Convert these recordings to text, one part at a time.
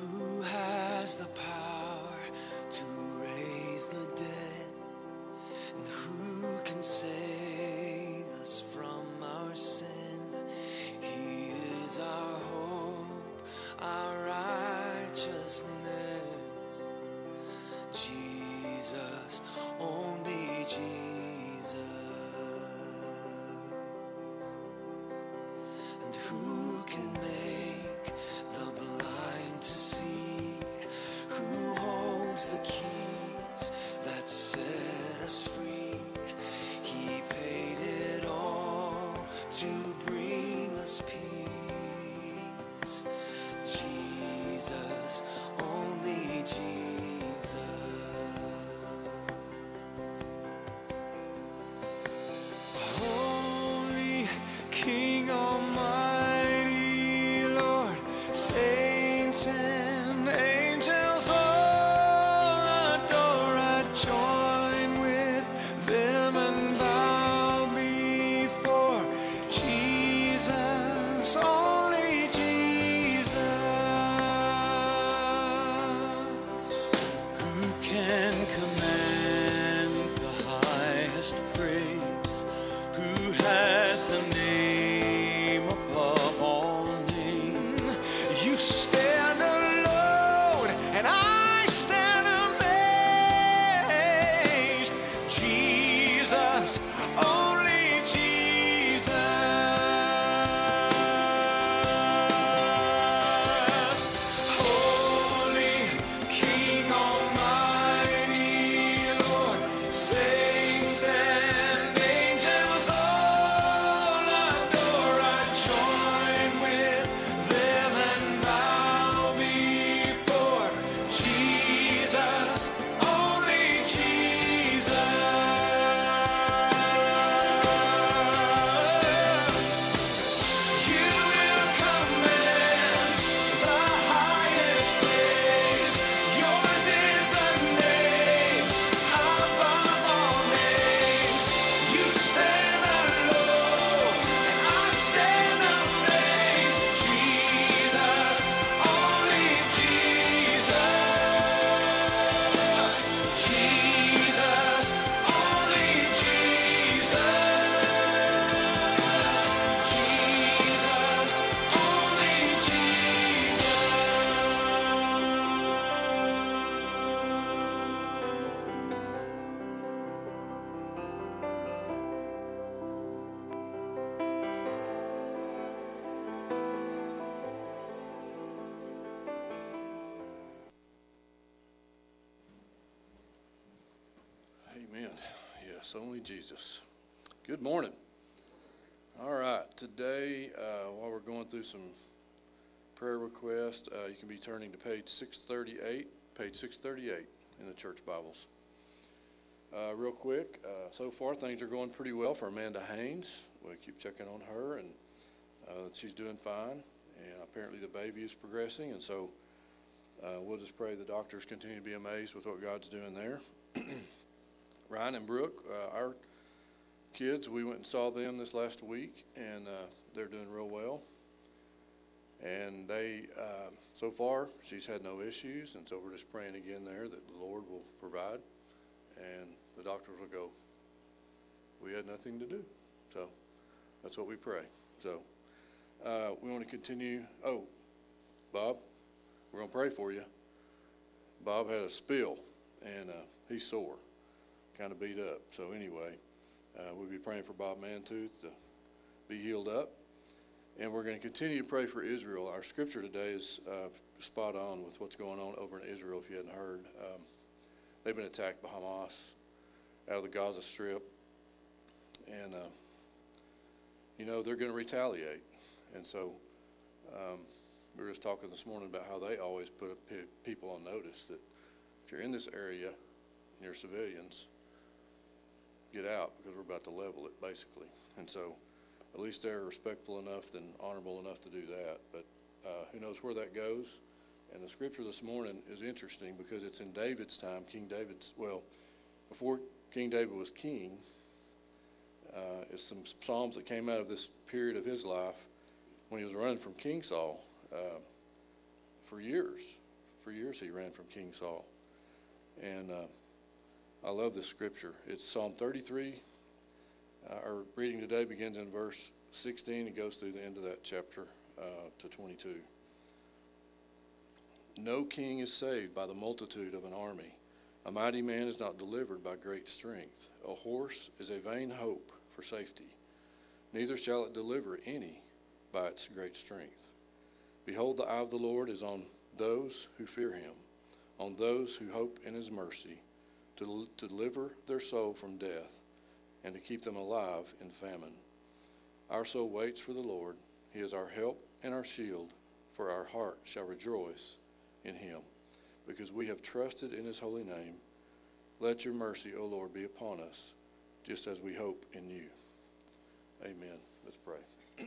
Who has the power uh, you can be turning to page 638, page 638 in the church Bibles. Uh, Real quick, uh, so far, things are going pretty well for Amanda Haynes. We keep checking on her, and uh, she's doing fine, and apparently the baby is progressing, and so uh, we'll just pray the doctors continue to be amazed with what God's doing there. Ryan and Brooke, uh, our kids, we went and saw them this last week, and uh, they're doing real well. And they, uh, so far, she's had no issues, and so we're just praying again there that the Lord will provide, and the doctors will go. We had nothing to do, so that's what we pray. So uh, we want to continue. Oh, Bob, we're gonna pray for you. Bob had a spill, and uh, he's sore kind of beat up. So anyway, uh, we'll be praying for Bob Mantooth to be healed up. And we're going to continue to pray for Israel. Our scripture today is uh, spot on with what's going on over in Israel, if you hadn't heard. Um, they've been attacked by Hamas out of the Gaza Strip. And, uh, you know, they're going to retaliate. And so um, we were just talking this morning about how they always put pe- people on notice that if you're in this area and you're civilians, get out because we're about to level it, basically. And so at least they're respectful enough and honorable enough to do that. But uh, who knows where that goes? And the scripture this morning is interesting because it's in David's time, King David's, well, before King David was king, uh, it's some psalms that came out of this period of his life when he was running from King Saul uh, for years. for years he ran from King Saul. And uh, I love this scripture. It's Psalm 33. Uh, our reading today begins in verse 16 and goes through the end of that chapter uh, to 22. No king is saved by the multitude of an army. A mighty man is not delivered by great strength. A horse is a vain hope for safety. Neither shall it deliver any by its great strength. Behold, the eye of the Lord is on those who fear him, on those who hope in his mercy, to, to deliver their soul from death and to keep them alive in famine. Our soul waits for the Lord. He is our help and our shield, for our heart shall rejoice in him, because we have trusted in his holy name. Let your mercy, O Lord, be upon us, just as we hope in you. Amen. Let's pray.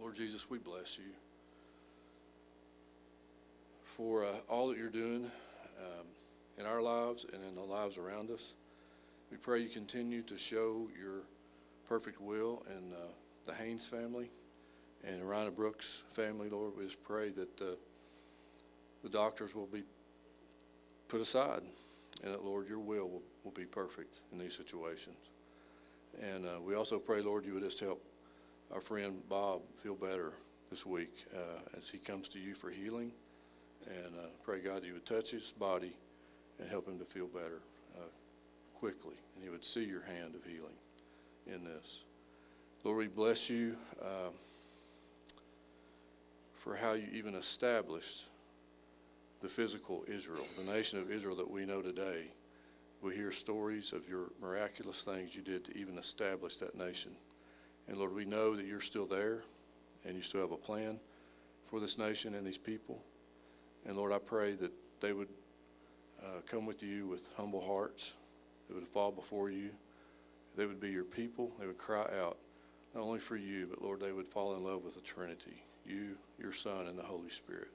Lord Jesus, we bless you for uh, all that you're doing um, in our lives and in the lives around us. We pray you continue to show your perfect will in uh, the Haynes family and Ryan and Brooke's family, Lord. We just pray that uh, the doctors will be put aside and that, Lord, your will will, will be perfect in these situations. And uh, we also pray, Lord, you would just help our friend Bob feel better this week uh, as he comes to you for healing. And uh, pray, God, you would touch his body and help him to feel better uh, quickly. And he would see your hand of healing in this. Lord, we bless you uh, for how you even established the physical Israel, the nation of Israel that we know today. We hear stories of your miraculous things you did to even establish that nation. And Lord, we know that you're still there and you still have a plan for this nation and these people. And Lord, I pray that they would uh, come with you with humble hearts, they would fall before you, they would be your people, they would cry out, not only for you, but Lord, they would fall in love with the Trinity, you, your Son, and the Holy Spirit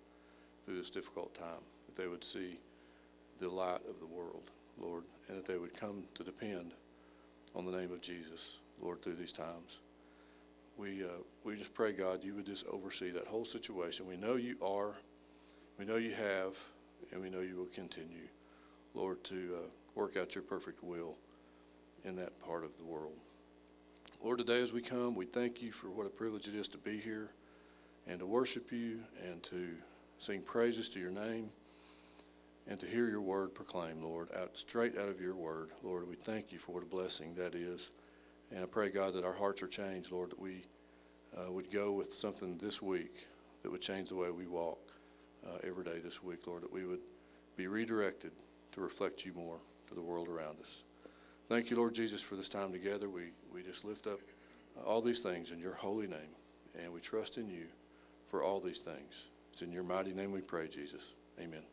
through this difficult time, that they would see the light of the world, Lord, and that they would come to depend on the name of Jesus, Lord, through these times. We, uh, we just pray, God, you would just oversee that whole situation. We know you are, we know you have, and we know you will continue, Lord, to uh, work out your perfect will in that part of the world. Lord, today as we come, we thank you for what a privilege it is to be here and to worship you and to sing praises to your name and to hear your word proclaimed, Lord, out straight out of your word. Lord, we thank you for what a blessing that is. And I pray, God, that our hearts are changed, Lord, that we uh, would go with something this week that would change the way we walk uh, every day this week, Lord, that we would be redirected to reflect you more to the world around us. Thank you, Lord Jesus, for this time together. We, we just lift up uh, all these things in your holy name, and we trust in you for all these things. It's in your mighty name we pray, Jesus. Amen.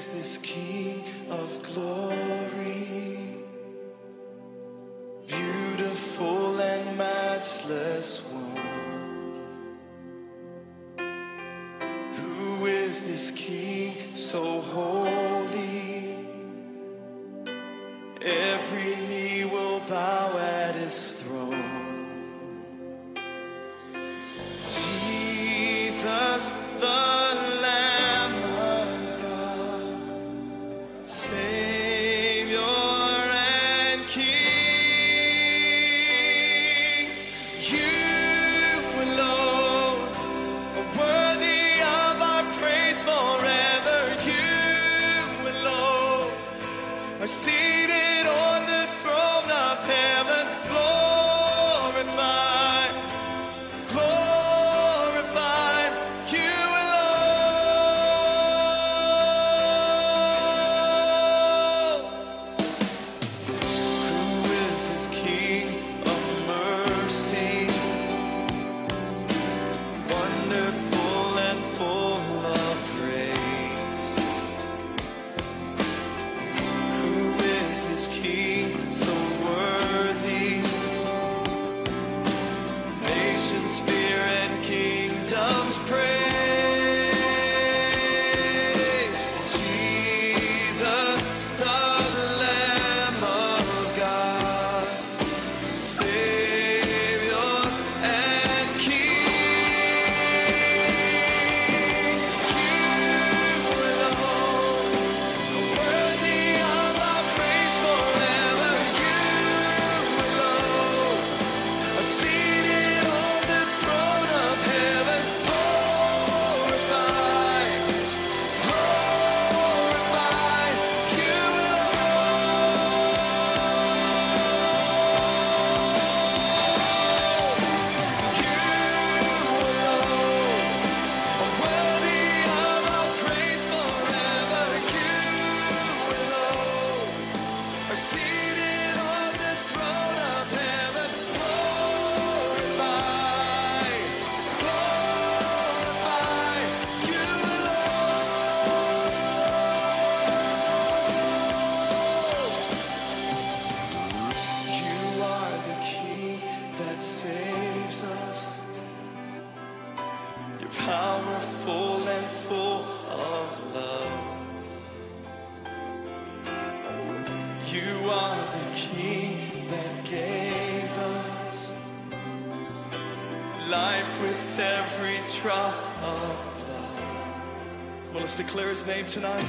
is this king? Declare his name tonight.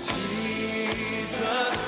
Jesus,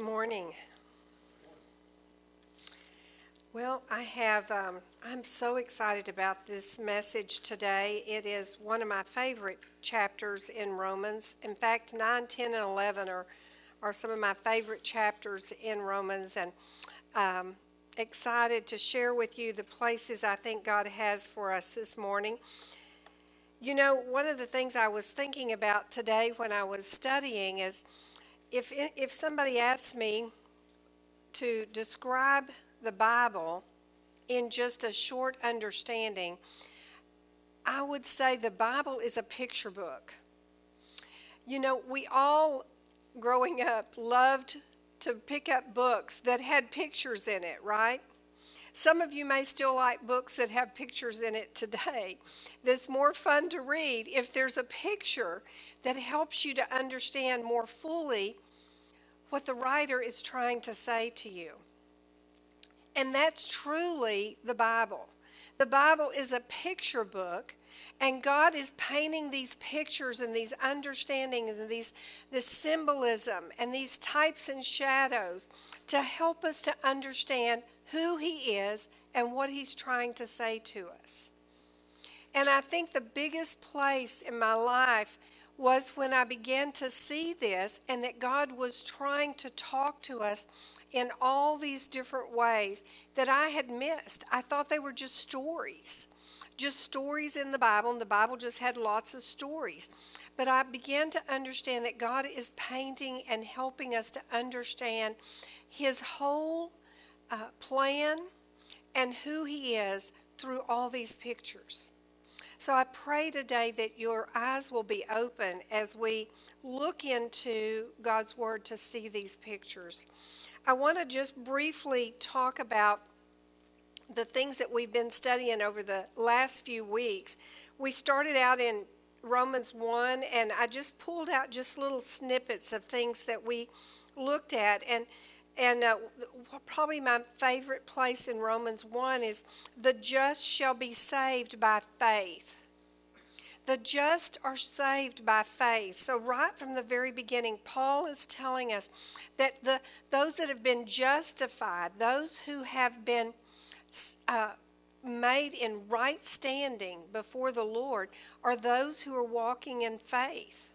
Good morning. Well, I have, um, I'm so excited about this message today. It is one of my favorite chapters in Romans. In fact, 9, 10, and 11 are, are some of my favorite chapters in Romans, and um, excited to share with you the places I think God has for us this morning. You know, one of the things I was thinking about today when I was studying is if, if somebody asked me to describe the Bible in just a short understanding, I would say the Bible is a picture book. You know, we all, growing up, loved to pick up books that had pictures in it, right? Some of you may still like books that have pictures in it today. That's more fun to read if there's a picture that helps you to understand more fully what the writer is trying to say to you. And that's truly the Bible. The Bible is a picture book, and God is painting these pictures and these understandings and these this symbolism and these types and shadows to help us to understand who He is and what He's trying to say to us. And I think the biggest place in my life was when I began to see this and that God was trying to talk to us in all these different ways that I had missed. I thought they were just stories, just stories in the Bible, and the Bible just had lots of stories. But I began to understand that God is painting and helping us to understand His whole uh, plan and who He is through all these pictures. So I pray today that your eyes will be open as we look into God's Word to see these pictures. I want to just briefly talk about the things that we've been studying over the last few weeks. We started out in Romans 1, and I just pulled out just little snippets of things that we looked at. And and uh, probably my favorite place in Romans 1 is the just shall be saved by faith. The just are saved by faith. So, right from the very beginning, Paul is telling us that the, those that have been justified, those who have been uh, made in right standing before the Lord, are those who are walking in faith.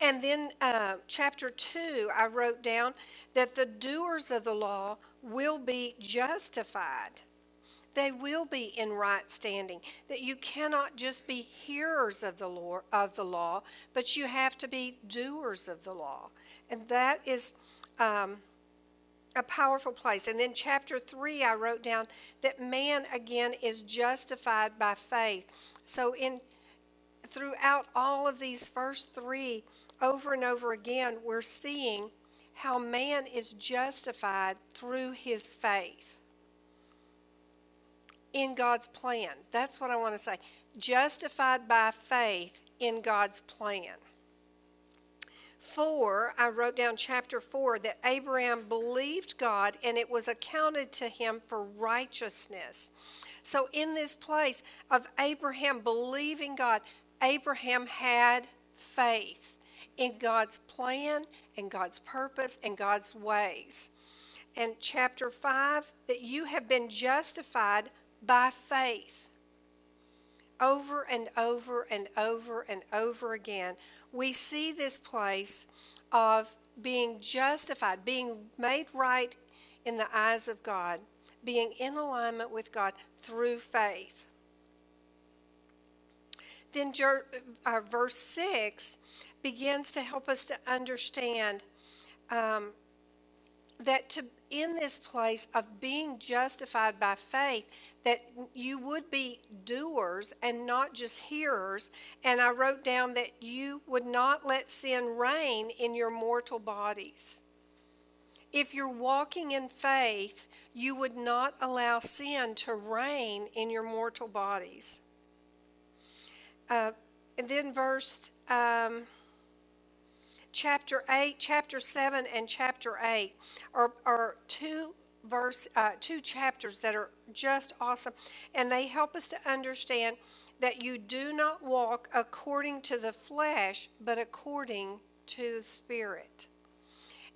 And then, uh, chapter 2, I wrote down that the doers of the law will be justified. They will be in right standing. That you cannot just be hearers of the law, of the law but you have to be doers of the law. And that is um, a powerful place. And then, chapter 3, I wrote down that man again is justified by faith. So, in throughout all of these first three, over and over again, we're seeing how man is justified through his faith in God's plan. That's what I want to say. Justified by faith in God's plan. Four, I wrote down chapter four that Abraham believed God and it was accounted to him for righteousness. So, in this place of Abraham believing God, Abraham had faith in God's plan and God's purpose and God's ways. And chapter 5, that you have been justified by faith. Over and over and over and over again, we see this place of being justified, being made right in the eyes of God, being in alignment with God through faith. Then uh, verse 6 begins to help us to understand um, that to in this place of being justified by faith that you would be doers and not just hearers. And i wrote down that you would not let sin reign in your mortal bodies. If you're walking in faith you would not allow sin to reign in your mortal bodies uh, and then verse um, chapter 8, chapter 7, and chapter 8 are, are two verse uh, two chapters that are just awesome. And they help us to understand that you do not walk according to the flesh but according to the spirit.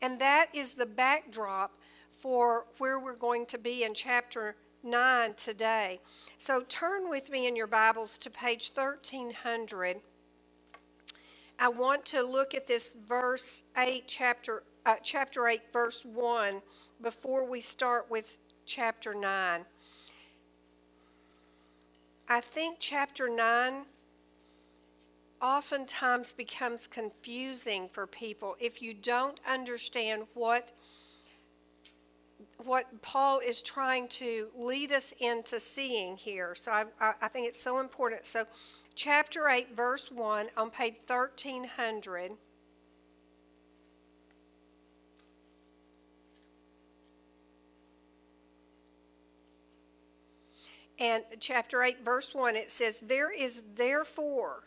And that is the backdrop for where we're going to be in chapter 9 today. So turn with me in your Bibles to page 1300. I want to look at this verse 8, chapter, uh, chapter 8, verse 1, before we start with chapter 9. I think chapter 9 oftentimes becomes confusing for people if you don't understand what what Paul is trying to lead us into seeing here. So I, I, think it's so important. So, chapter 8, verse 1 on page 1300. And chapter 8, verse 1, it says, There is therefore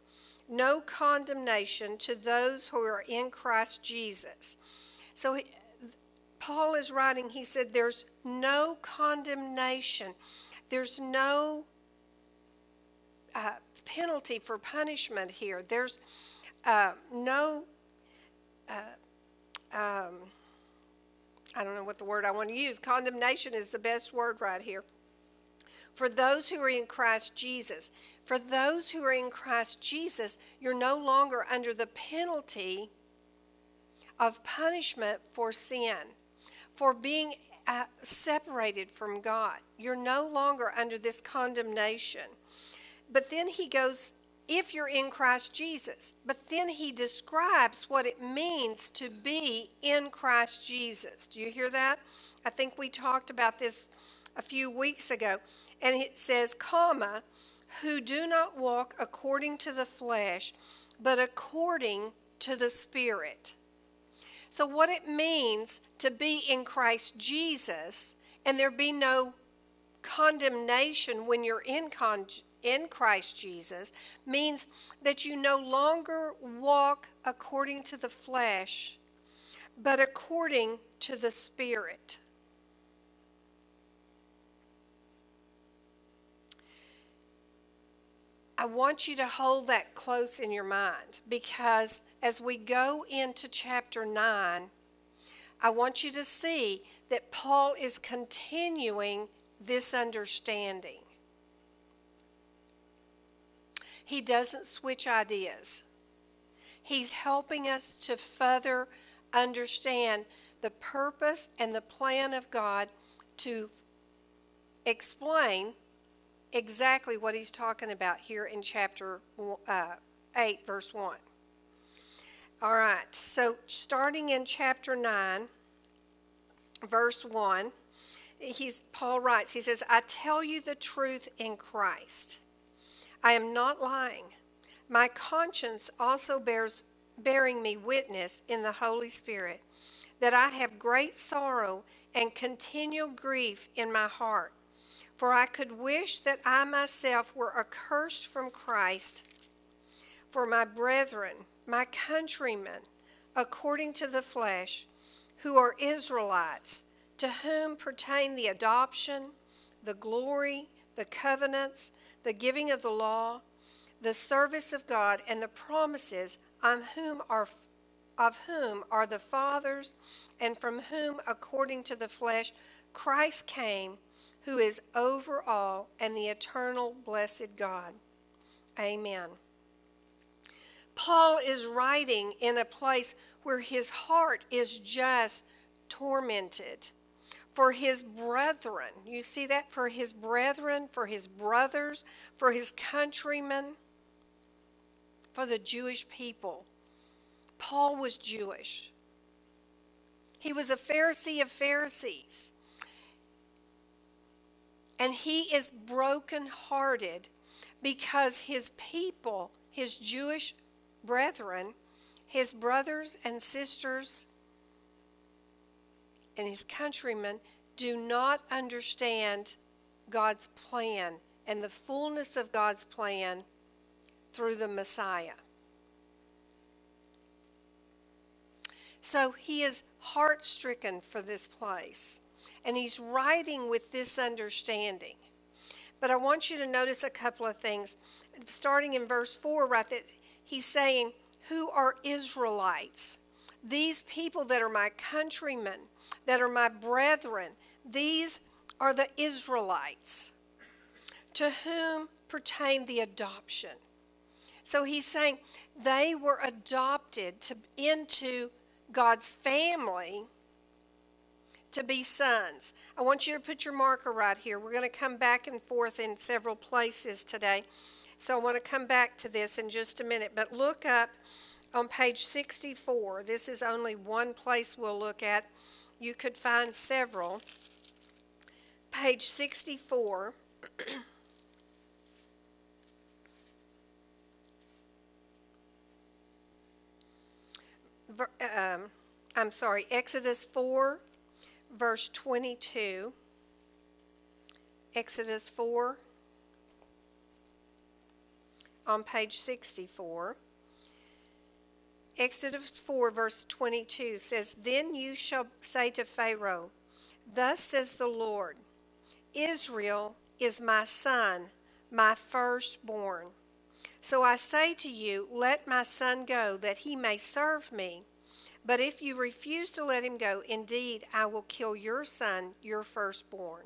no condemnation to those who are in Christ Jesus. So Paul is writing, he said, There's no condemnation, there's no uh, penalty for punishment here. There's uh, no, uh, um, I don't know what the word I want to use. Condemnation is the best word right here. For those who are in Christ Jesus, for those who are in Christ Jesus, you're no longer under the penalty of punishment for sin, for being uh, separated from God. You're no longer under this condemnation. But then he goes, if you're in Christ Jesus, but then he describes what it means to be in Christ Jesus. Do you hear that? I think we talked about this a few weeks ago. And it says, comma, who do not walk according to the flesh, but according to the Spirit. So, what it means to be in Christ Jesus and there be no condemnation when you're in, con- in Christ Jesus means that you no longer walk according to the flesh, but according to the Spirit. I want you to hold that close in your mind because as we go into chapter 9, I want you to see that Paul is continuing this understanding. He doesn't switch ideas. He's helping us to further understand the purpose and the plan of God to explain exactly what he's talking about here in chapter uh, 8, verse 1. All right, so starting in chapter 9, verse 1, he's, Paul writes, he says, I tell you the truth in Christ. I am not lying. My conscience also bears bearing me witness in the Holy Spirit that I have great sorrow and continual grief in my heart. For I could wish that I myself were accursed from Christ for my brethren, my countrymen, according to the flesh, who are Israelites, to whom pertain the adoption, the glory, the covenants, the giving of the law, the service of God, and the promises, on whom are of whom are the fathers, and from whom, according to the flesh, Christ came who is over all and the eternal blessed God. Amen. Paul is writing in a place where his heart is just tormented for his brethren. You see that? For his brethren, for his brothers, for his countrymen, for the Jewish people. Paul was Jewish. He was a Pharisee of Pharisees. And he is brokenhearted because his people, his Jewish brethren, his brothers and sisters, and his countrymen do not understand God's plan and the fullness of God's plan through the Messiah. So he is heart stricken for this place. And he's writing with this understanding. But I want you to notice a couple of things. Starting in verse 4, right, that he's saying, Who are Israelites? these people that are my countrymen, that are my brethren, these are the Israelites to whom pertain the adoption. So he's saying they were adopted to, into God's family to be sons. I want you to put your marker right here. We're going to come back and forth in several places today. So I want to come back to this in just a minute. But look up on page 64. This is only one place we'll look at. You could find several. Page 64. Um, I'm sorry, Exodus 4, verse 22. Exodus 4 on page 64. Exodus 4, verse 22 says, Then you shall say to Pharaoh, Thus says the Lord, Israel is my son, my firstborn. So I say to you, Let my son go, that he may serve me. But if you refuse to let him go, indeed, I will kill your son, your firstborn.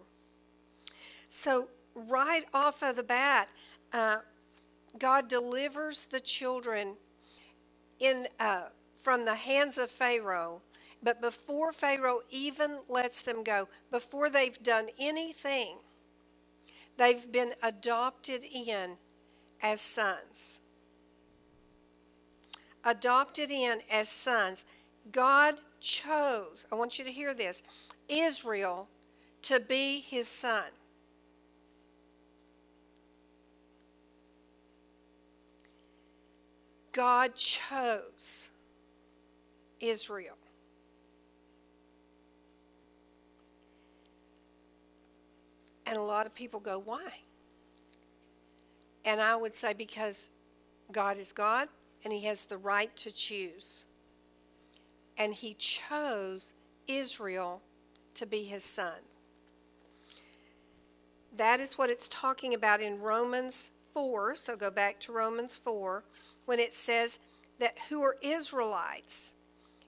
So, right off of the bat, uh, God delivers the children in, uh, from the hands of Pharaoh. But before Pharaoh even lets them go, before they've done anything, they've been adopted in as sons. Adopted in as sons. God chose, I want you to hear this, Israel to be his son. God chose Israel. And a lot of people go, why? And I would say because God is God and He has the right to choose. And He chose Israel to be His son. That is what it's talking about in Romans 4. So go back to Romans 4 when it says that who are Israelites.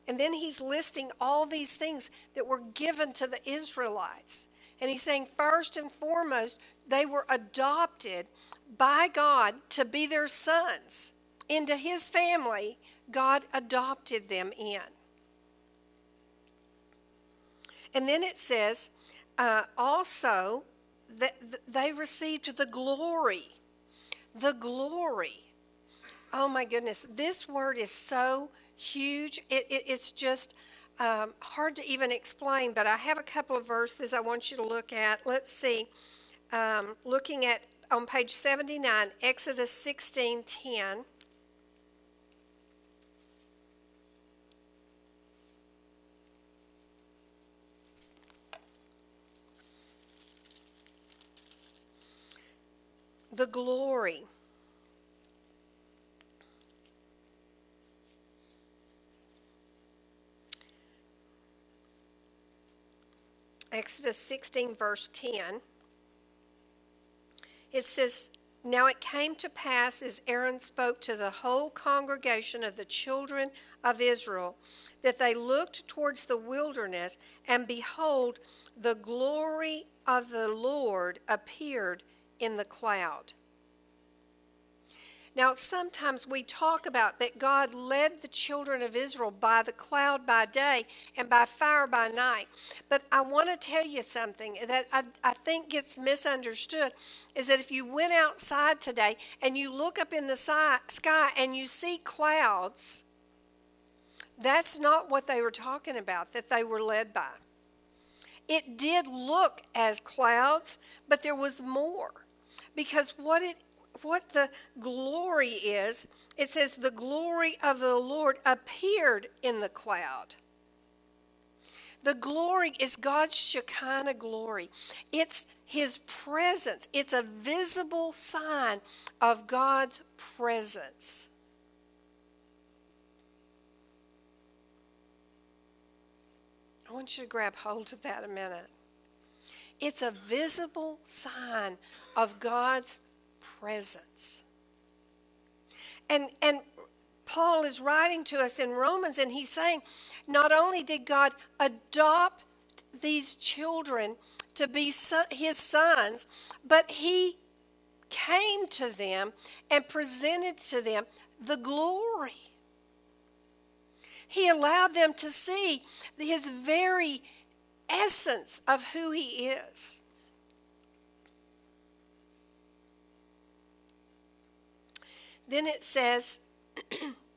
And then he's listing all these things that were given to the Israelites. And he's saying, first and foremost, they were adopted by God to be their sons. Into his family, God adopted them in. And then it says, uh, also, that they received the glory. The glory. Oh my goodness, this word is so huge. It, it, it's just um, hard to even explain, but I have a couple of verses I want you to look at. Let's see. Um, looking at on page 79, Exodus 16 10. The glory. Exodus 16, verse 10. It says, Now it came to pass as Aaron spoke to the whole congregation of the children of Israel that they looked towards the wilderness, and behold, the glory of the Lord appeared in the cloud. Now, sometimes we talk about that God led the children of Israel by the cloud by day and by fire by night. But I want to tell you something that I, I think gets misunderstood is that if you went outside today and you look up in the sky and you see clouds, that's not what they were talking about, that they were led by. It did look as clouds, but there was more. Because what it what the glory is, it says the glory of the Lord appeared in the cloud. The glory is God's Shekinah glory. It's His presence. It's a visible sign of God's presence. I want you to grab hold of that a minute. It's a visible sign of God's presence. And and Paul is writing to us in Romans, and he's saying, not only did God adopt these children to be his sons, but he came to them and presented to them the glory. He allowed them to see his very essence of who he is. Then it says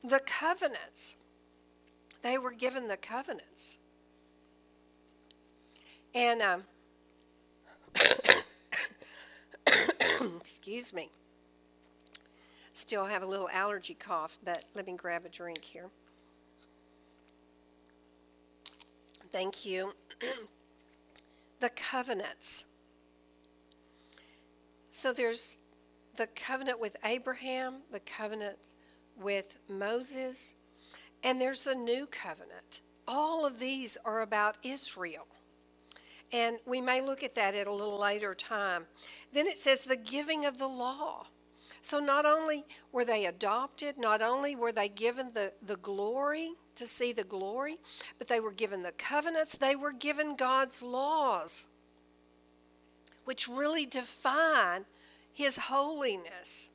the covenants. They were given the covenants. And, um, excuse me, still have a little allergy cough, but let me grab a drink here. Thank you. The covenants. So there's the covenant with Abraham, the covenant with Moses, and there's the new covenant. All of these are about Israel. And we may look at that at a little later time. Then it says the giving of the law. So not only were they adopted, not only were they given the, the glory to see the glory, but they were given the covenants, they were given God's laws, which really define his holiness.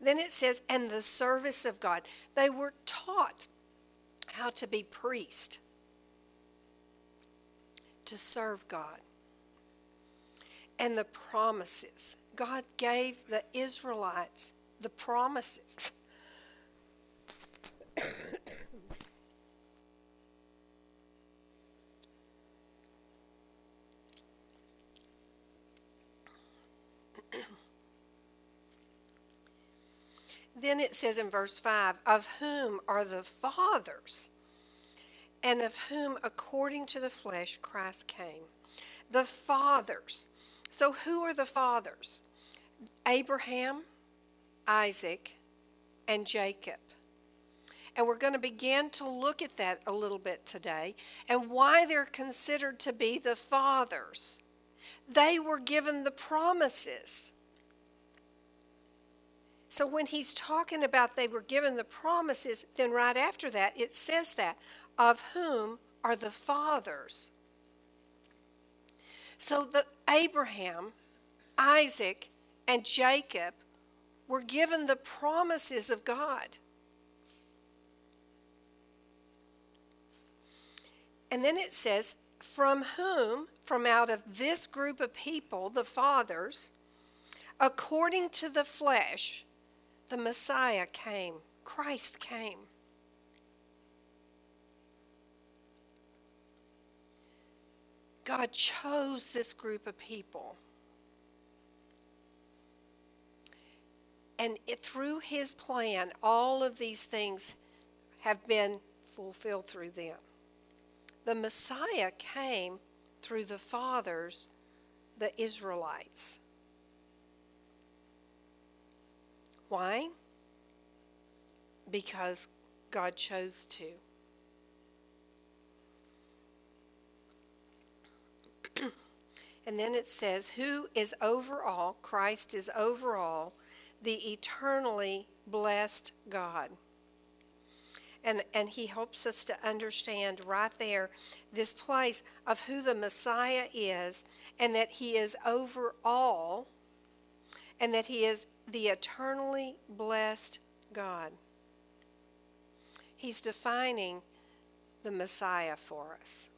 Then it says, and the service of God. They were taught how to be priest, to serve God. And the promises. God gave the Israelites the promises. then it says in verse 5 of whom are the fathers, and of whom, according to the flesh, Christ came. The fathers. So, who are the fathers? Abraham, Isaac, and Jacob. And we're going to begin to look at that a little bit today and why they're considered to be the fathers. They were given the promises. So when he's talking about they were given the promises, then right after that it says that, of whom are the fathers. So the Abraham, Isaac, and Jacob were given the promises of God. And then it says, from whom, from out of this group of people, the fathers, according to the flesh, the Messiah came, Christ came. God chose this group of people. And it, through his plan, all of these things have been fulfilled through them. The Messiah came through the fathers, the Israelites. Why? Because God chose to. And then it says, Who is over all? Christ is over all, the eternally blessed God. And, and he helps us to understand right there this place of who the Messiah is and that he is over all and that he is the eternally blessed God. He's defining the Messiah for us.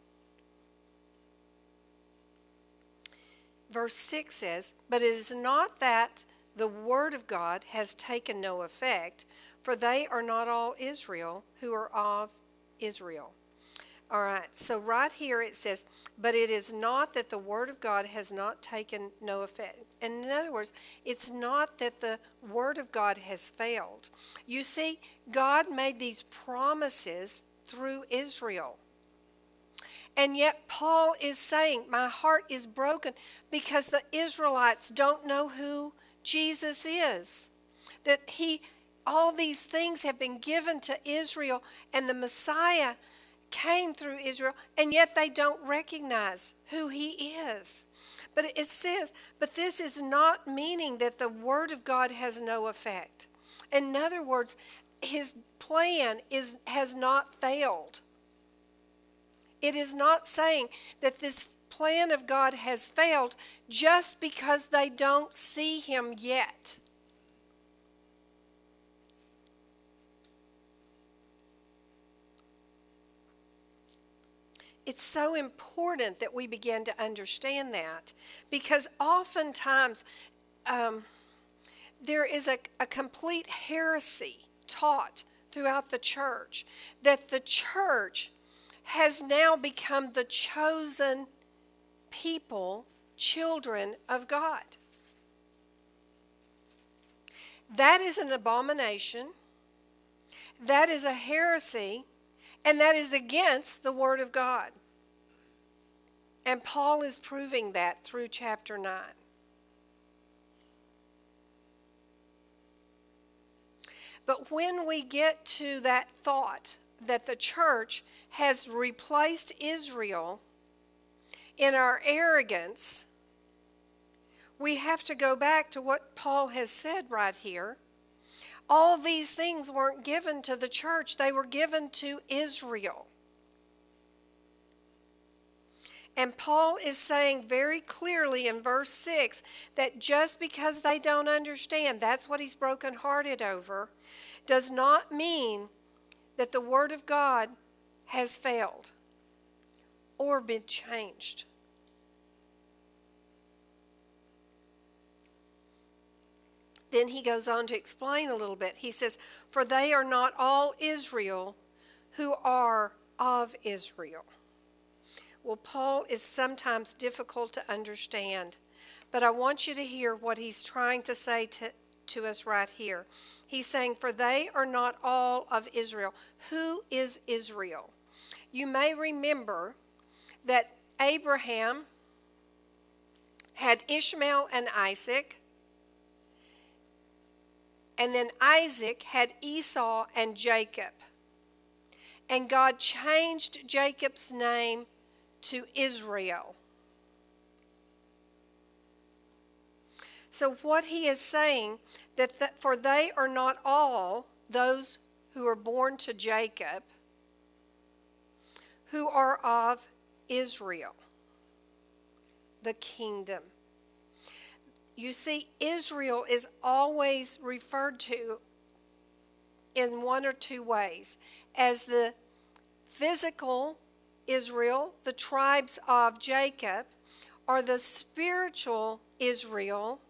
Verse 6 says, But it is not that the word of God has taken no effect, for they are not all Israel who are of Israel. All right, so right here it says, but it is not that the word of God has not taken no effect. And in other words, it's not that the word of God has failed. You see, God made these promises through Israel. And yet, Paul is saying, My heart is broken because the Israelites don't know who Jesus is. That he, all these things have been given to Israel, and the Messiah came through Israel, and yet they don't recognize who he is. But it says, but this is not meaning that the word of God has no effect. In other words, his plan is has not failed. It is not saying that this plan of God has failed just because they don't see him yet. It's so important that we begin to understand that because oftentimes um, there is a, a complete heresy taught throughout the church that the church has now become the chosen people, children of God. That is an abomination. That is a heresy. And that is against the Word of God. And Paul is proving that through chapter 9. But when we get to that thought that the church has replaced Israel in our arrogance, we have to go back to what Paul has said right here. All these things weren't given to the church, they were given to Israel. And Paul is saying very clearly in verse 6 that just because they don't understand, that's what he's brokenhearted over, does not mean that the Word of God has failed or been changed. Then he goes on to explain a little bit. He says, For they are not all Israel who are of Israel. Well, Paul is sometimes difficult to understand, but I want you to hear what he's trying to say to, to us right here. He's saying, For they are not all of Israel. Who is Israel? You may remember that Abraham had Ishmael and Isaac, and then Isaac had Esau and Jacob. And God changed Jacob's name to Israel. So, what he is saying that the, for they are not all those who are born to Jacob who are of Israel, the kingdom. You see, Israel is always referred to in one or two ways as the physical Israel, the tribes of Jacob, or the spiritual Israel,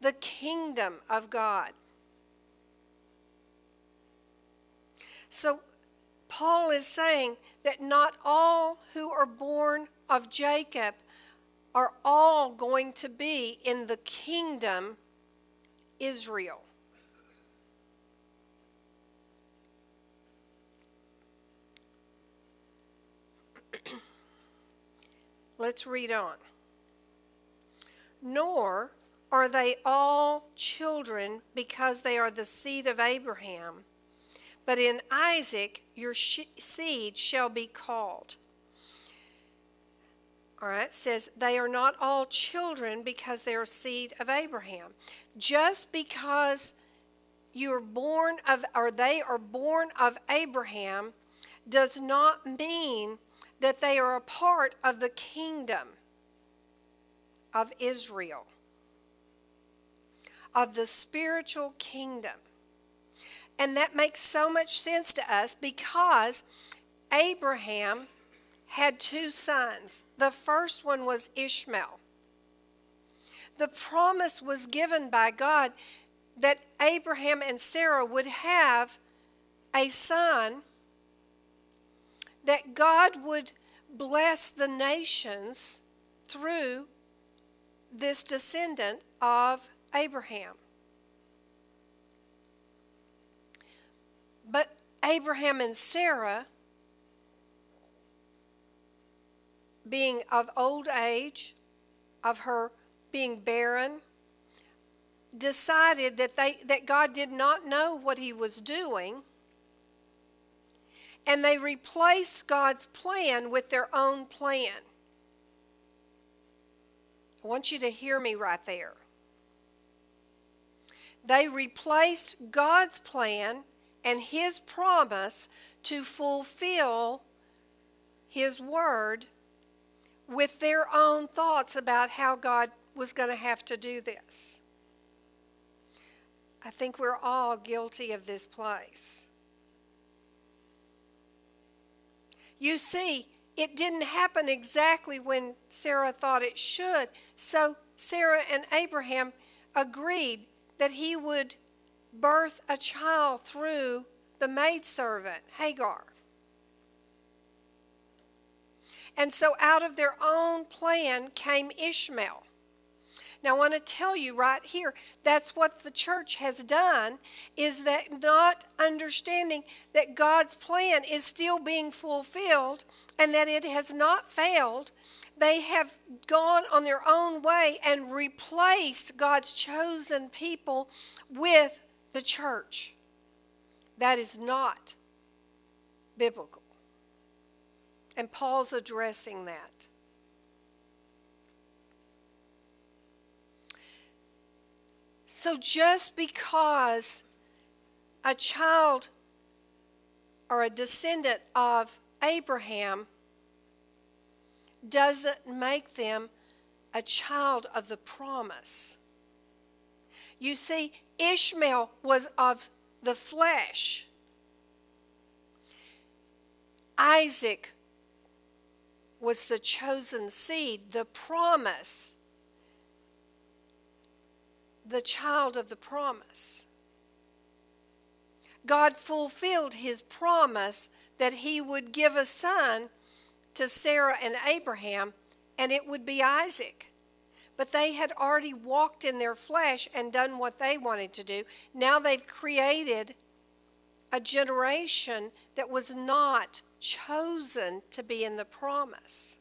the kingdom of God. So, Paul is saying that not all who are born of Jacob are all going to be in the kingdom Israel. Let's read on. Nor are they all children because they are the seed of Abraham, but in Isaac your sh- seed shall be called. All right, says they are not all children because they are seed of Abraham. Just because you're born of, or they are born of Abraham, does not mean that they are a part of the kingdom of Israel, of the spiritual kingdom. And that makes so much sense to us because Abraham had two sons. The first one was Ishmael. The promise was given by God that Abraham and Sarah would have a son, that God would bless the nations through this descendant of Abraham. But Abraham and Sarah, being of old age, of her being barren, decided that, they, that God did not know what he was doing, and they replaced God's plan with their own plan. I want you to hear me right there. They replaced God's plan and his promise to fulfill his word with their own thoughts about how God was going to have to do this. I think we're all guilty of this place. You see, it didn't happen exactly when Sarah thought it should. So Sarah and Abraham agreed that he would birth a child through the maidservant, Hagar. And so out of their own plan came Ishmael. Now I want to tell you right here, that's what the church has done is that not understanding that God's plan is still being fulfilled and that it has not failed. They have gone on their own way and replaced God's chosen people with the church. That is not biblical. And Paul's addressing that. So just because a child or a descendant of Abraham doesn't make them a child of the promise. You see, Ishmael was of the flesh. Isaac was the chosen seed, the promise, the child of the promise. God fulfilled his promise that he would give a son to Sarah and Abraham, and it would be Isaac. But they had already walked in their flesh and done what they wanted to do. Now they've created a generation that was not chosen to be in the promise.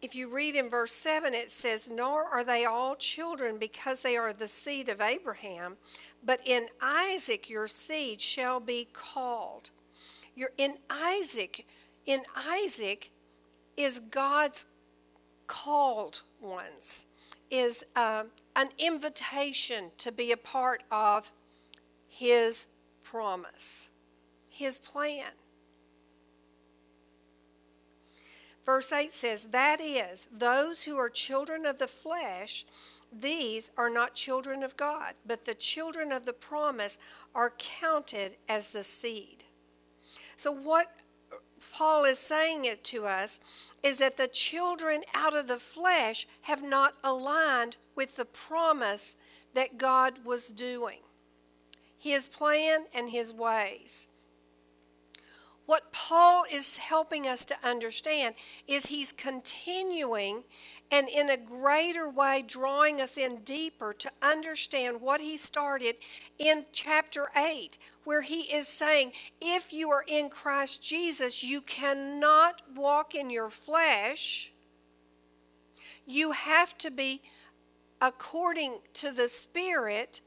If you read in verse 7, it says, Nor are they all children because they are the seed of Abraham, but in Isaac your seed shall be called. You're in Isaac, in Isaac is God's called ones, is uh, an invitation to be a part of his promise, his plan. Verse 8 says, That is, those who are children of the flesh, these are not children of God, but the children of the promise are counted as the seed. So, what Paul is saying it to us is that the children out of the flesh have not aligned with the promise that God was doing, his plan and his ways. What Paul is helping us to understand is he's continuing and in a greater way drawing us in deeper to understand what he started in chapter 8, where he is saying, if you are in Christ Jesus, you cannot walk in your flesh. You have to be according to the Spirit,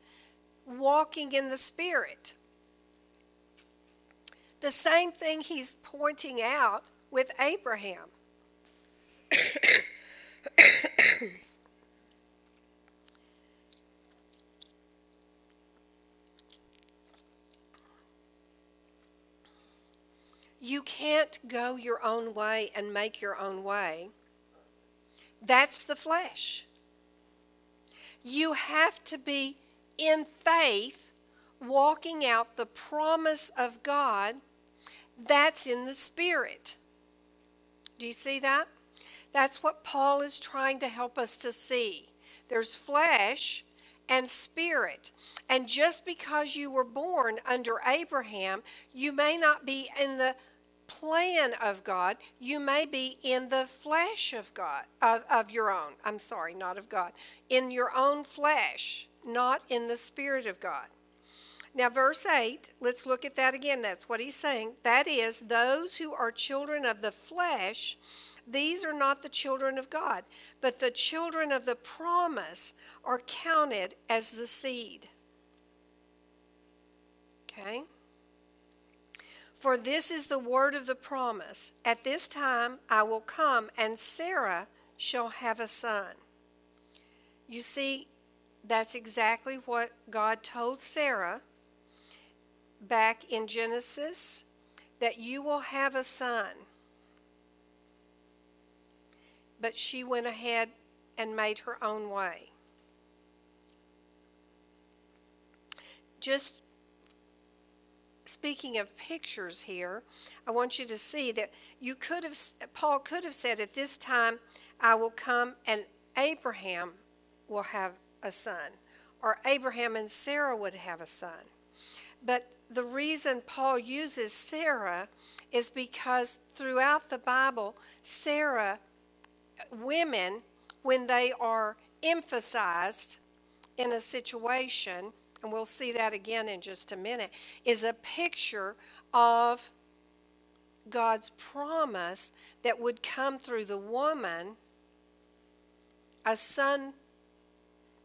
walking in the Spirit. The same thing he's pointing out with Abraham. you can't go your own way and make your own way. That's the flesh. You have to be in faith, walking out the promise of God that's in the Spirit. Do you see that? That's what Paul is trying to help us to see. There's flesh and spirit. And just because you were born under Abraham, you may not be in the plan of God. You may be in the flesh of God, of, of your own. I'm sorry, not of God. In your own flesh, not in the spirit of God. Now, verse 8, let's look at that again. That's what he's saying. That is, those who are children of the flesh, these are not the children of God, but the children of the promise are counted as the seed. Okay? For this is the word of the promise. At this time I will come, and Sarah shall have a son. You see, that's exactly what God told Sarah back in Genesis that you will have a son. But she went ahead and made her own way. Just speaking of pictures here, I want you to see that you could have, Paul could have said, At this time I will come and Abraham will have a son, or Abraham and Sarah would have a son. But the reason Paul uses Sarah is because throughout the Bible, Sarah, women, when they are emphasized in a situation, and we'll see that again in just a minute, is a picture of God's promise that would come through the woman. A son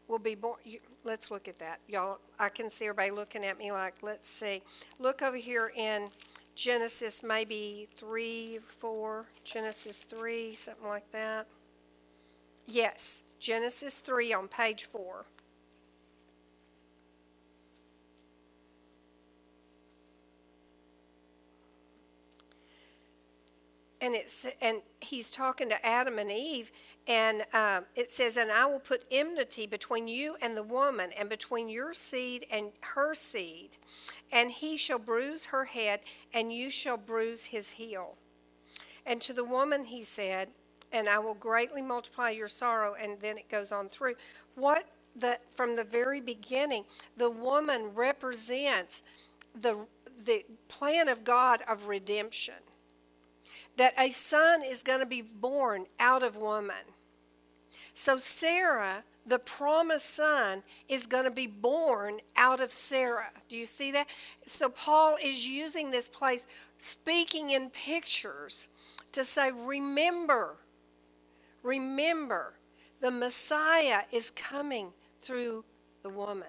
will be born. Let's look at that. Y'all, I can see everybody looking at me like, let's see. Look over here in Genesis, maybe 3, 4, Genesis 3, something like that. Yes, Genesis 3 on page 4. And it's and he's talking to Adam and Eve, and um, it says, "And I will put enmity between you and the woman, and between your seed and her seed, and he shall bruise her head, and you shall bruise his heel." And to the woman he said, "And I will greatly multiply your sorrow." And then it goes on through what the from the very beginning, the woman represents the the plan of God of redemption that a son is going to be born out of woman. So Sarah, the promised son, is going to be born out of Sarah. Do you see that? So Paul is using this place, speaking in pictures, to say, remember, remember, the Messiah is coming through the woman.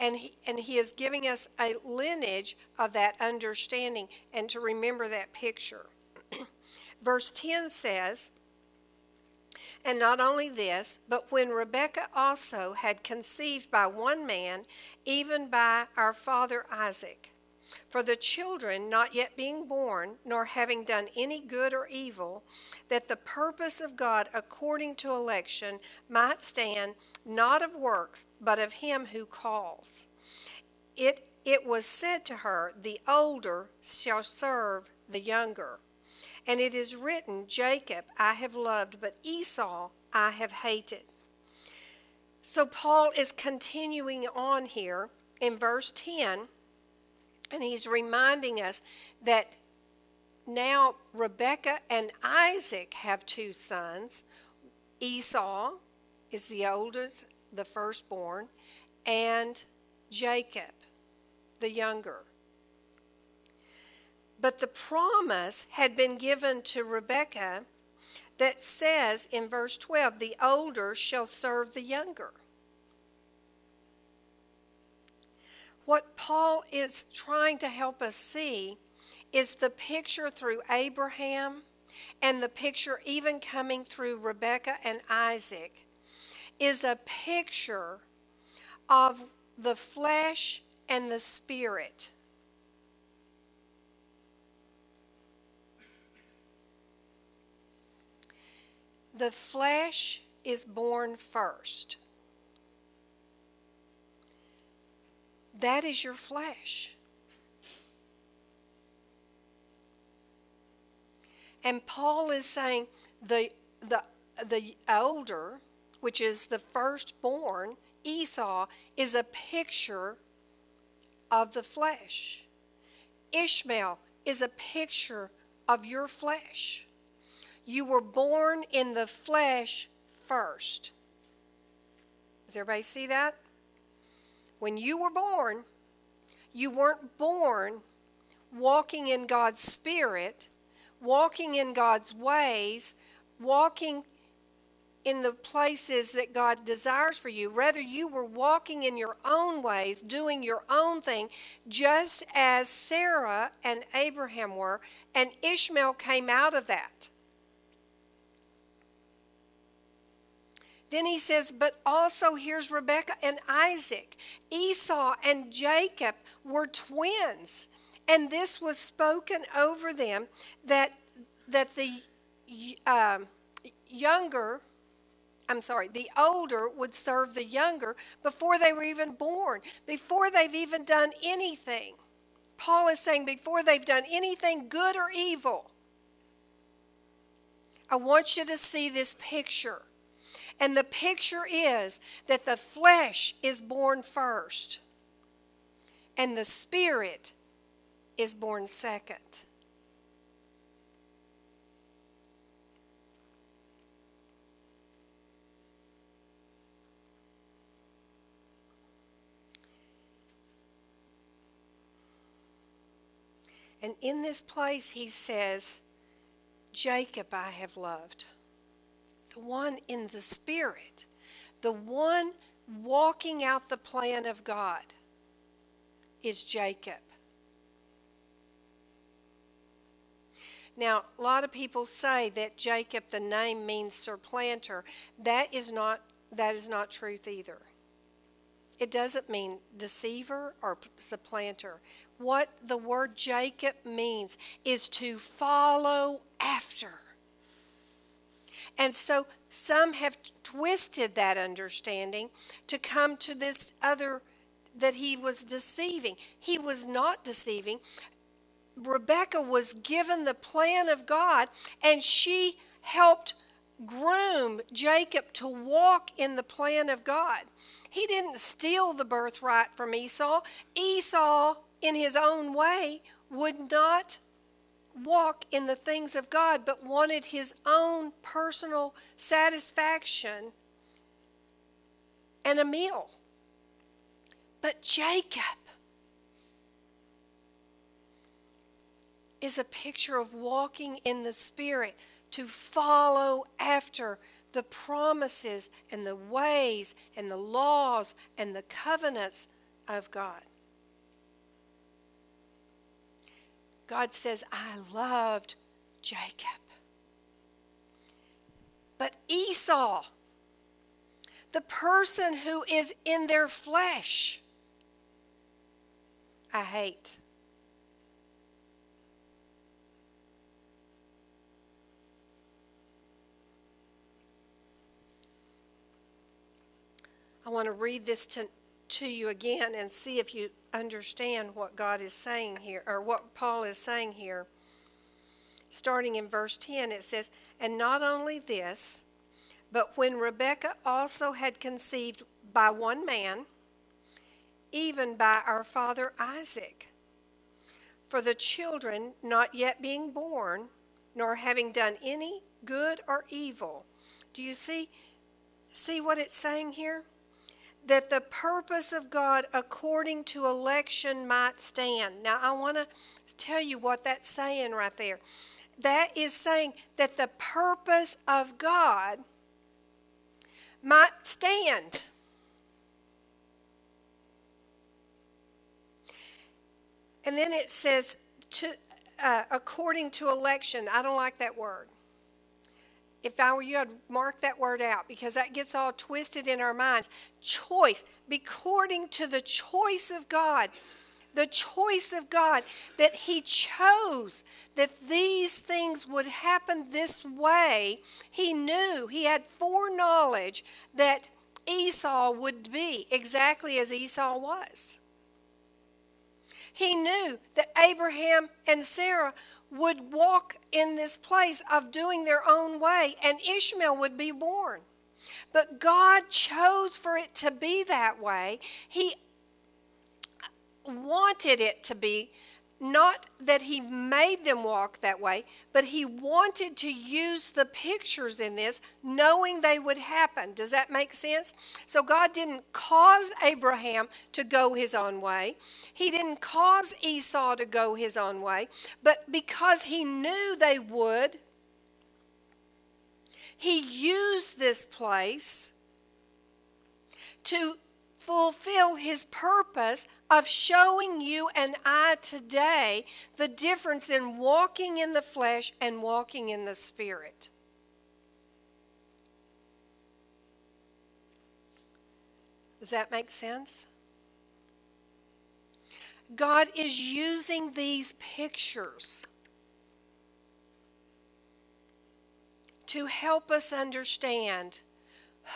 And he, and he is giving us a lineage of that understanding and to remember that picture. Verse 10 says, And not only this, but when Rebekah also had conceived by one man, even by our father Isaac, for the children not yet being born, nor having done any good or evil, that the purpose of God according to election might stand, not of works, but of him who calls. It, it was said to her, The older shall serve the younger. And it is written, Jacob I have loved, but Esau I have hated. So Paul is continuing on here in verse 10, and he's reminding us that now Rebekah and Isaac have two sons. Esau is the oldest, the firstborn, and Jacob, the younger. But the promise had been given to Rebekah that says in verse 12, the older shall serve the younger. What Paul is trying to help us see is the picture through Abraham and the picture even coming through Rebekah and Isaac is a picture of the flesh and the spirit. The flesh is born first. That is your flesh. And Paul is saying the, the, the older, which is the firstborn, Esau, is a picture of the flesh. Ishmael is a picture of your flesh. You were born in the flesh first. Does everybody see that? When you were born, you weren't born walking in God's Spirit, walking in God's ways, walking in the places that God desires for you. Rather, you were walking in your own ways, doing your own thing, just as Sarah and Abraham were, and Ishmael came out of that. Then he says, but also here's Rebekah and Isaac. Esau and Jacob were twins. And this was spoken over them that, that the um, younger, I'm sorry, the older would serve the younger before they were even born, before they've even done anything. Paul is saying before they've done anything good or evil. I want you to see this picture. And the picture is that the flesh is born first, and the spirit is born second. And in this place, he says, Jacob I have loved the one in the Spirit, the one walking out the plan of God, is Jacob. Now, a lot of people say that Jacob, the name means supplanter. That is not that is not truth either. It doesn't mean deceiver or supplanter. What the word Jacob means is to follow after. And so some have twisted that understanding to come to this other that he was deceiving. He was not deceiving. Rebecca was given the plan of God and she helped groom Jacob to walk in the plan of God. He didn't steal the birthright from Esau. Esau, in his own way, would not walk in the things of God, but wanted his own personal satisfaction and a meal. But Jacob is a picture of walking in the Spirit to follow after the promises and the ways and the laws and the covenants of God. God says, I loved Jacob. But Esau, the person who is in their flesh, I hate. I want to read this to, to you again and see if you understand what God is saying here, or what Paul is saying here. Starting in verse 10, it says, And not only this, but when Rebekah also had conceived by one man, even by our father Isaac, for the children not yet being born, nor having done any good or evil. Do you see see what it's saying here? That the purpose of God according to election might stand. Now, I want to tell you what that's saying right there. That is saying that the purpose of God might stand. And then it says, to, uh, according to election. I don't like that word if I were you, I'd mark that word out because that gets all twisted in our minds. Choice, according to the choice of God, the choice of God, that He chose that these things would happen this way. He knew, He had foreknowledge that Esau would be exactly as Esau was. He knew that Abraham and Sarah would walk in this place of doing their own way, and Ishmael would be born. But God chose for it to be that way. He wanted it to be not that he made them walk that way, but he wanted to use the pictures in this knowing they would happen. Does that make sense? So God didn't cause Abraham to go his own way, he didn't cause Esau to go his own way, but because he knew they would, he used this place to fulfill his purpose of showing you and I today the difference in walking in the flesh and walking in the spirit. Does that make sense? God is using these pictures to help us understand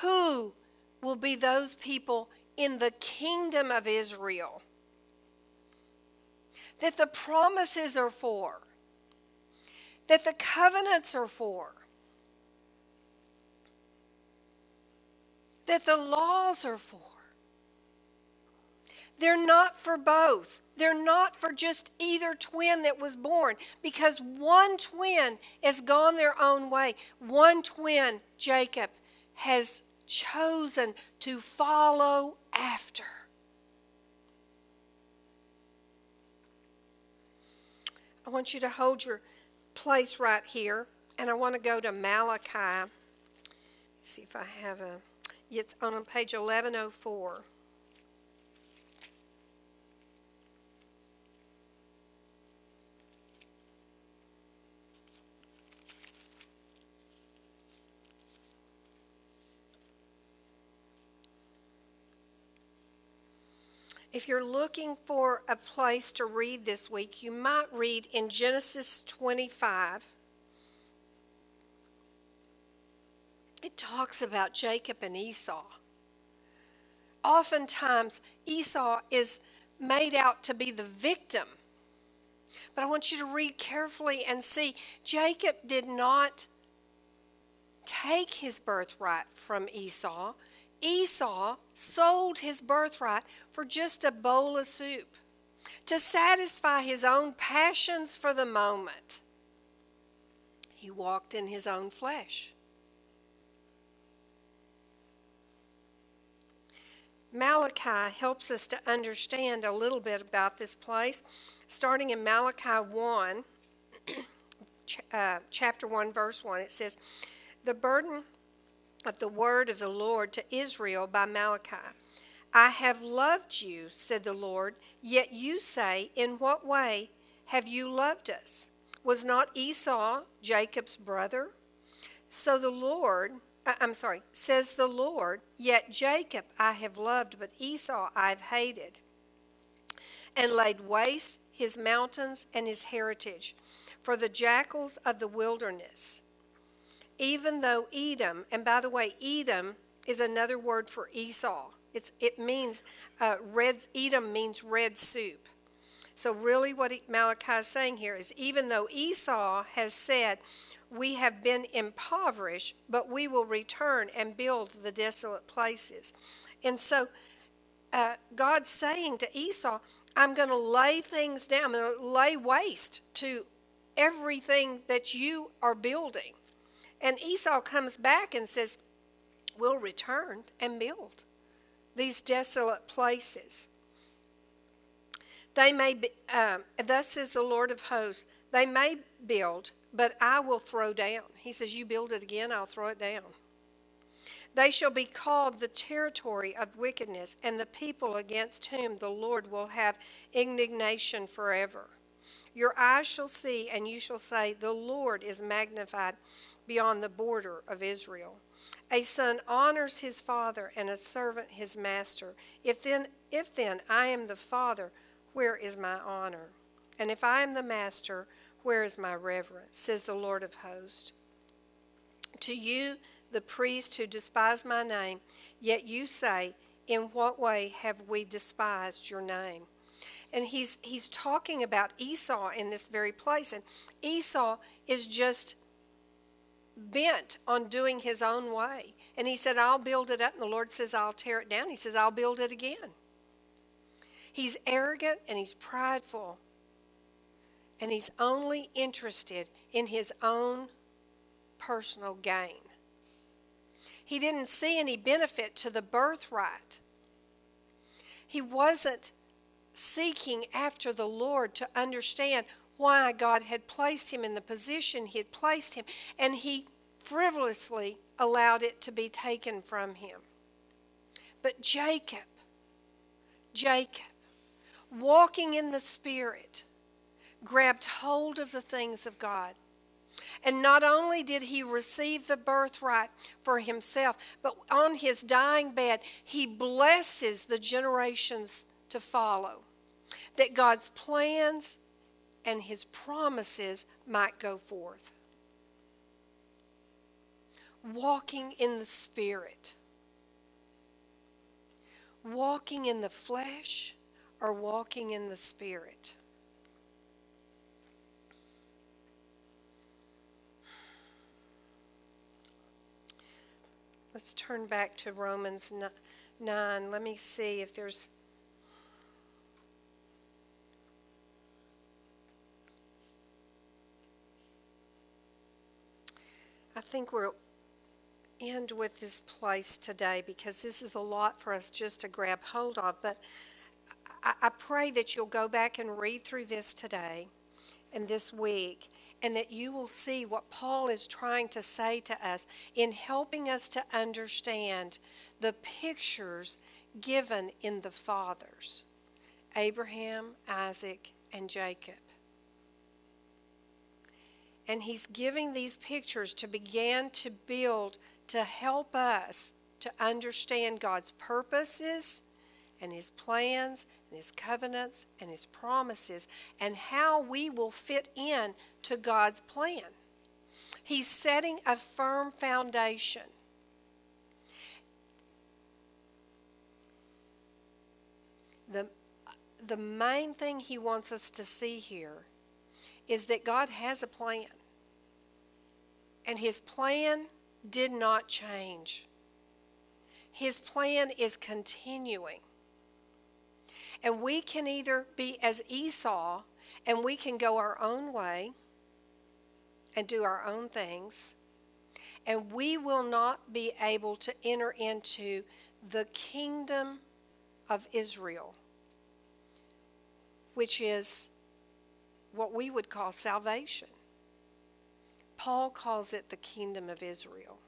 who will be those people in the kingdom of Israel that the promises are for, that the covenants are for, that the laws are for. They're not for both. They're not for just either twin that was born because one twin has gone their own way. One twin, Jacob, has chosen to follow after. I want you to hold your place right here, and I want to go to Malachi. Let's see if I have a. It's on page 1104. If you're looking for a place to read this week, you might read in Genesis 25. It talks about Jacob and Esau. Oftentimes, Esau is made out to be the victim. But I want you to read carefully and see Jacob did not take his birthright from Esau. Esau sold his birthright for just a bowl of soup to satisfy his own passions for the moment. He walked in his own flesh. Malachi helps us to understand a little bit about this place. Starting in Malachi 1, uh, chapter 1, verse 1, it says, The burden of the word of the Lord to Israel by Malachi. I have loved you, said the Lord, yet you say, In what way have you loved us? Was not Esau Jacob's brother? So the Lord, uh, I'm sorry, says the Lord, yet Jacob I have loved, but Esau I have hated, and laid waste his mountains and his heritage for the jackals of the wilderness even though Edom, and by the way, Edom is another word for Esau. It's, it means uh, red, Edom means red soup. So, really, what Malachi is saying here is even though Esau has said, We have been impoverished, but we will return and build the desolate places. And so, uh, God's saying to Esau, I'm going to lay things down, I'm going to lay waste to everything that you are building. And Esau comes back and says, We'll return and build these desolate places. They may be, um, thus says the Lord of hosts, they may build, but I will throw down. He says, You build it again, I'll throw it down. They shall be called the territory of wickedness, and the people against whom the Lord will have indignation forever. Your eyes shall see, and you shall say, The Lord is magnified beyond the border of Israel. A son honors his father, and a servant his master. If then, if then I am the father, where is my honor? And if I am the master, where is my reverence? Says the Lord of hosts. To you, the priests who despise my name, yet you say, In what way have we despised your name? And he's, he's talking about Esau in this very place. And Esau is just bent on doing his own way. And he said, I'll build it up. And the Lord says, I'll tear it down. He says, I'll build it again. He's arrogant and he's prideful. And he's only interested in his own personal gain. He didn't see any benefit to the birthright. He wasn't seeking after the Lord to understand why God had placed him in the position he had placed him, and he frivolously allowed it to be taken from him. But Jacob, Jacob, walking in the Spirit, grabbed hold of the things of God. And not only did he receive the birthright for himself, but on his dying bed, he blesses the generations to follow. That God's plans and his promises might go forth. Walking in the Spirit. Walking in the flesh or walking in the Spirit. Let's turn back to Romans 9. Let me see if there's. Think we'll end with this place today because this is a lot for us just to grab hold of. But I, I pray that you'll go back and read through this today and this week and that you will see what Paul is trying to say to us in helping us to understand the pictures given in the fathers Abraham, Isaac, and Jacob. And he's giving these pictures to begin to build to help us to understand God's purposes and his plans and his covenants and his promises and how we will fit in to God's plan. He's setting a firm foundation. The, the main thing he wants us to see here is that God has a plan. And his plan did not change. His plan is continuing. And we can either be as Esau and we can go our own way and do our own things, and we will not be able to enter into the kingdom of Israel, which is what we would call salvation. Paul calls it the kingdom of Israel.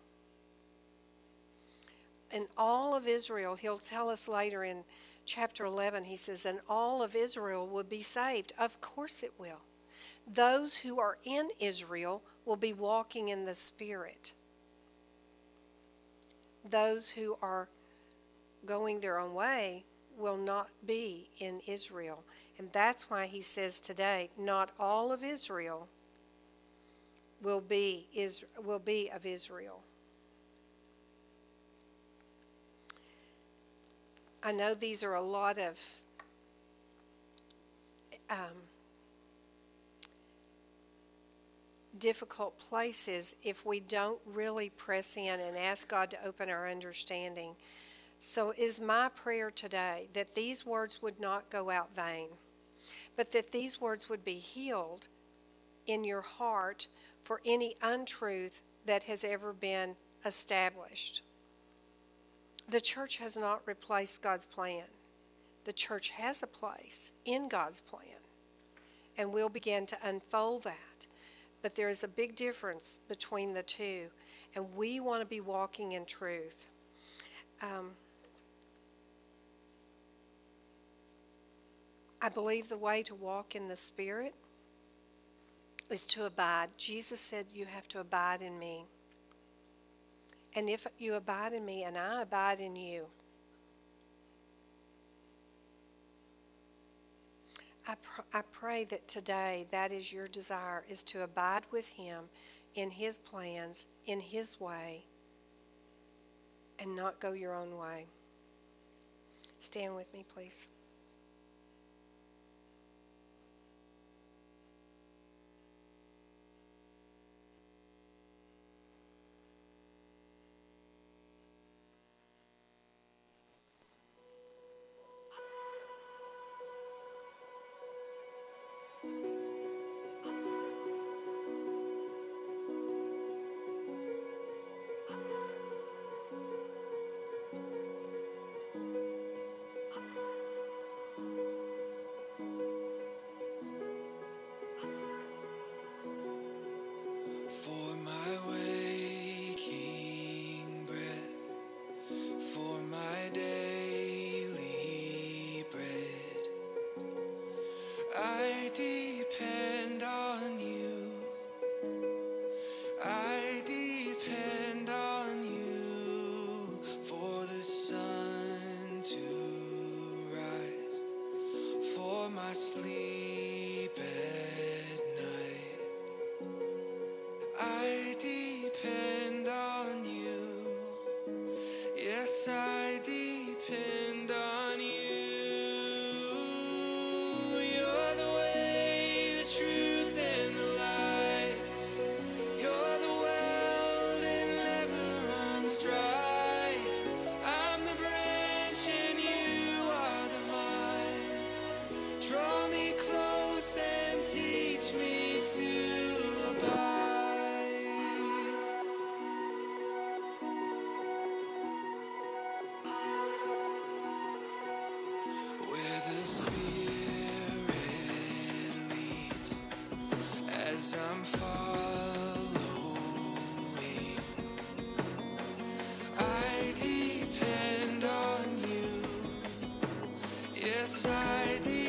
And all of Israel, he'll tell us later in chapter 11, he says, and all of Israel will be saved. Of course it will. Those who are in Israel will be walking in the Spirit. Those who are going their own way will not be in Israel. And that's why he says today, not all of Israel will be, is, will be of Israel. I know these are a lot of um, difficult places if we don't really press in and ask God to open our understanding. So, is my prayer today that these words would not go out vain, but that these words would be healed in your heart for any untruth that has ever been established. The church has not replaced God's plan. The church has a place in God's plan, and we'll begin to unfold that. But there is a big difference between the two, and we want to be walking in truth. Um, I believe the way to walk in the Spirit is to abide. Jesus said, You have to abide in me. And if you abide in me and I abide in you, I, pr- I pray that today that is your desire, is to abide with him in his plans, in his way, and not go your own way. Stand with me, please. Yes, I depend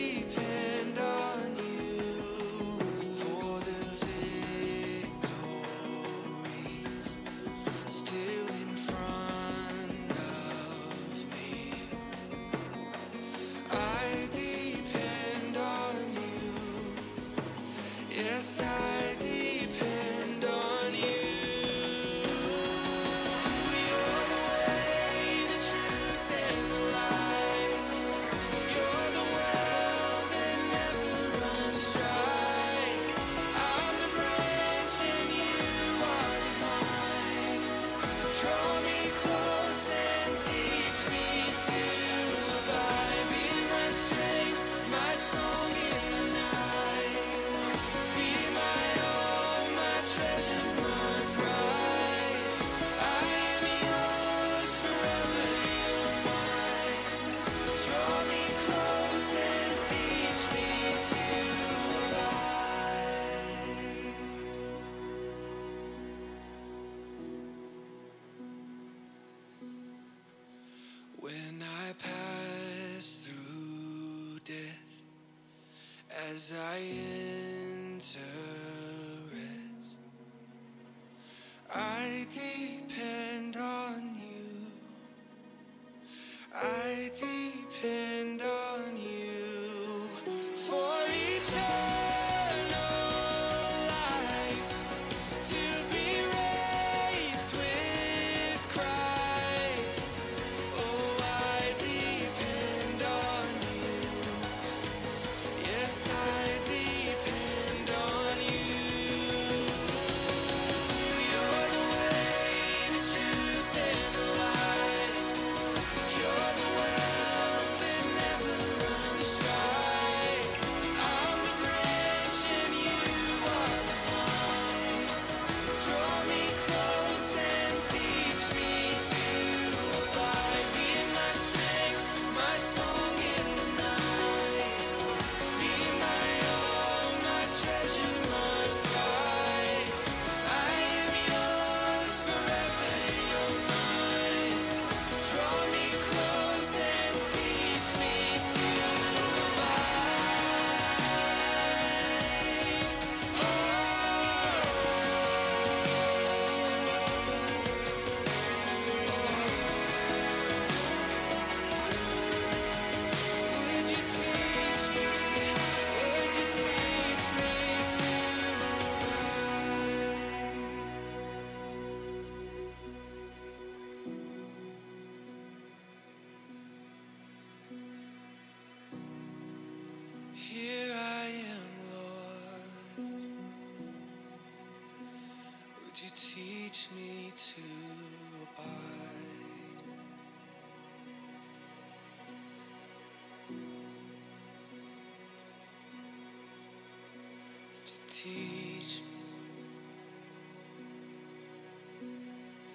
teach me?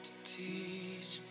You teach me?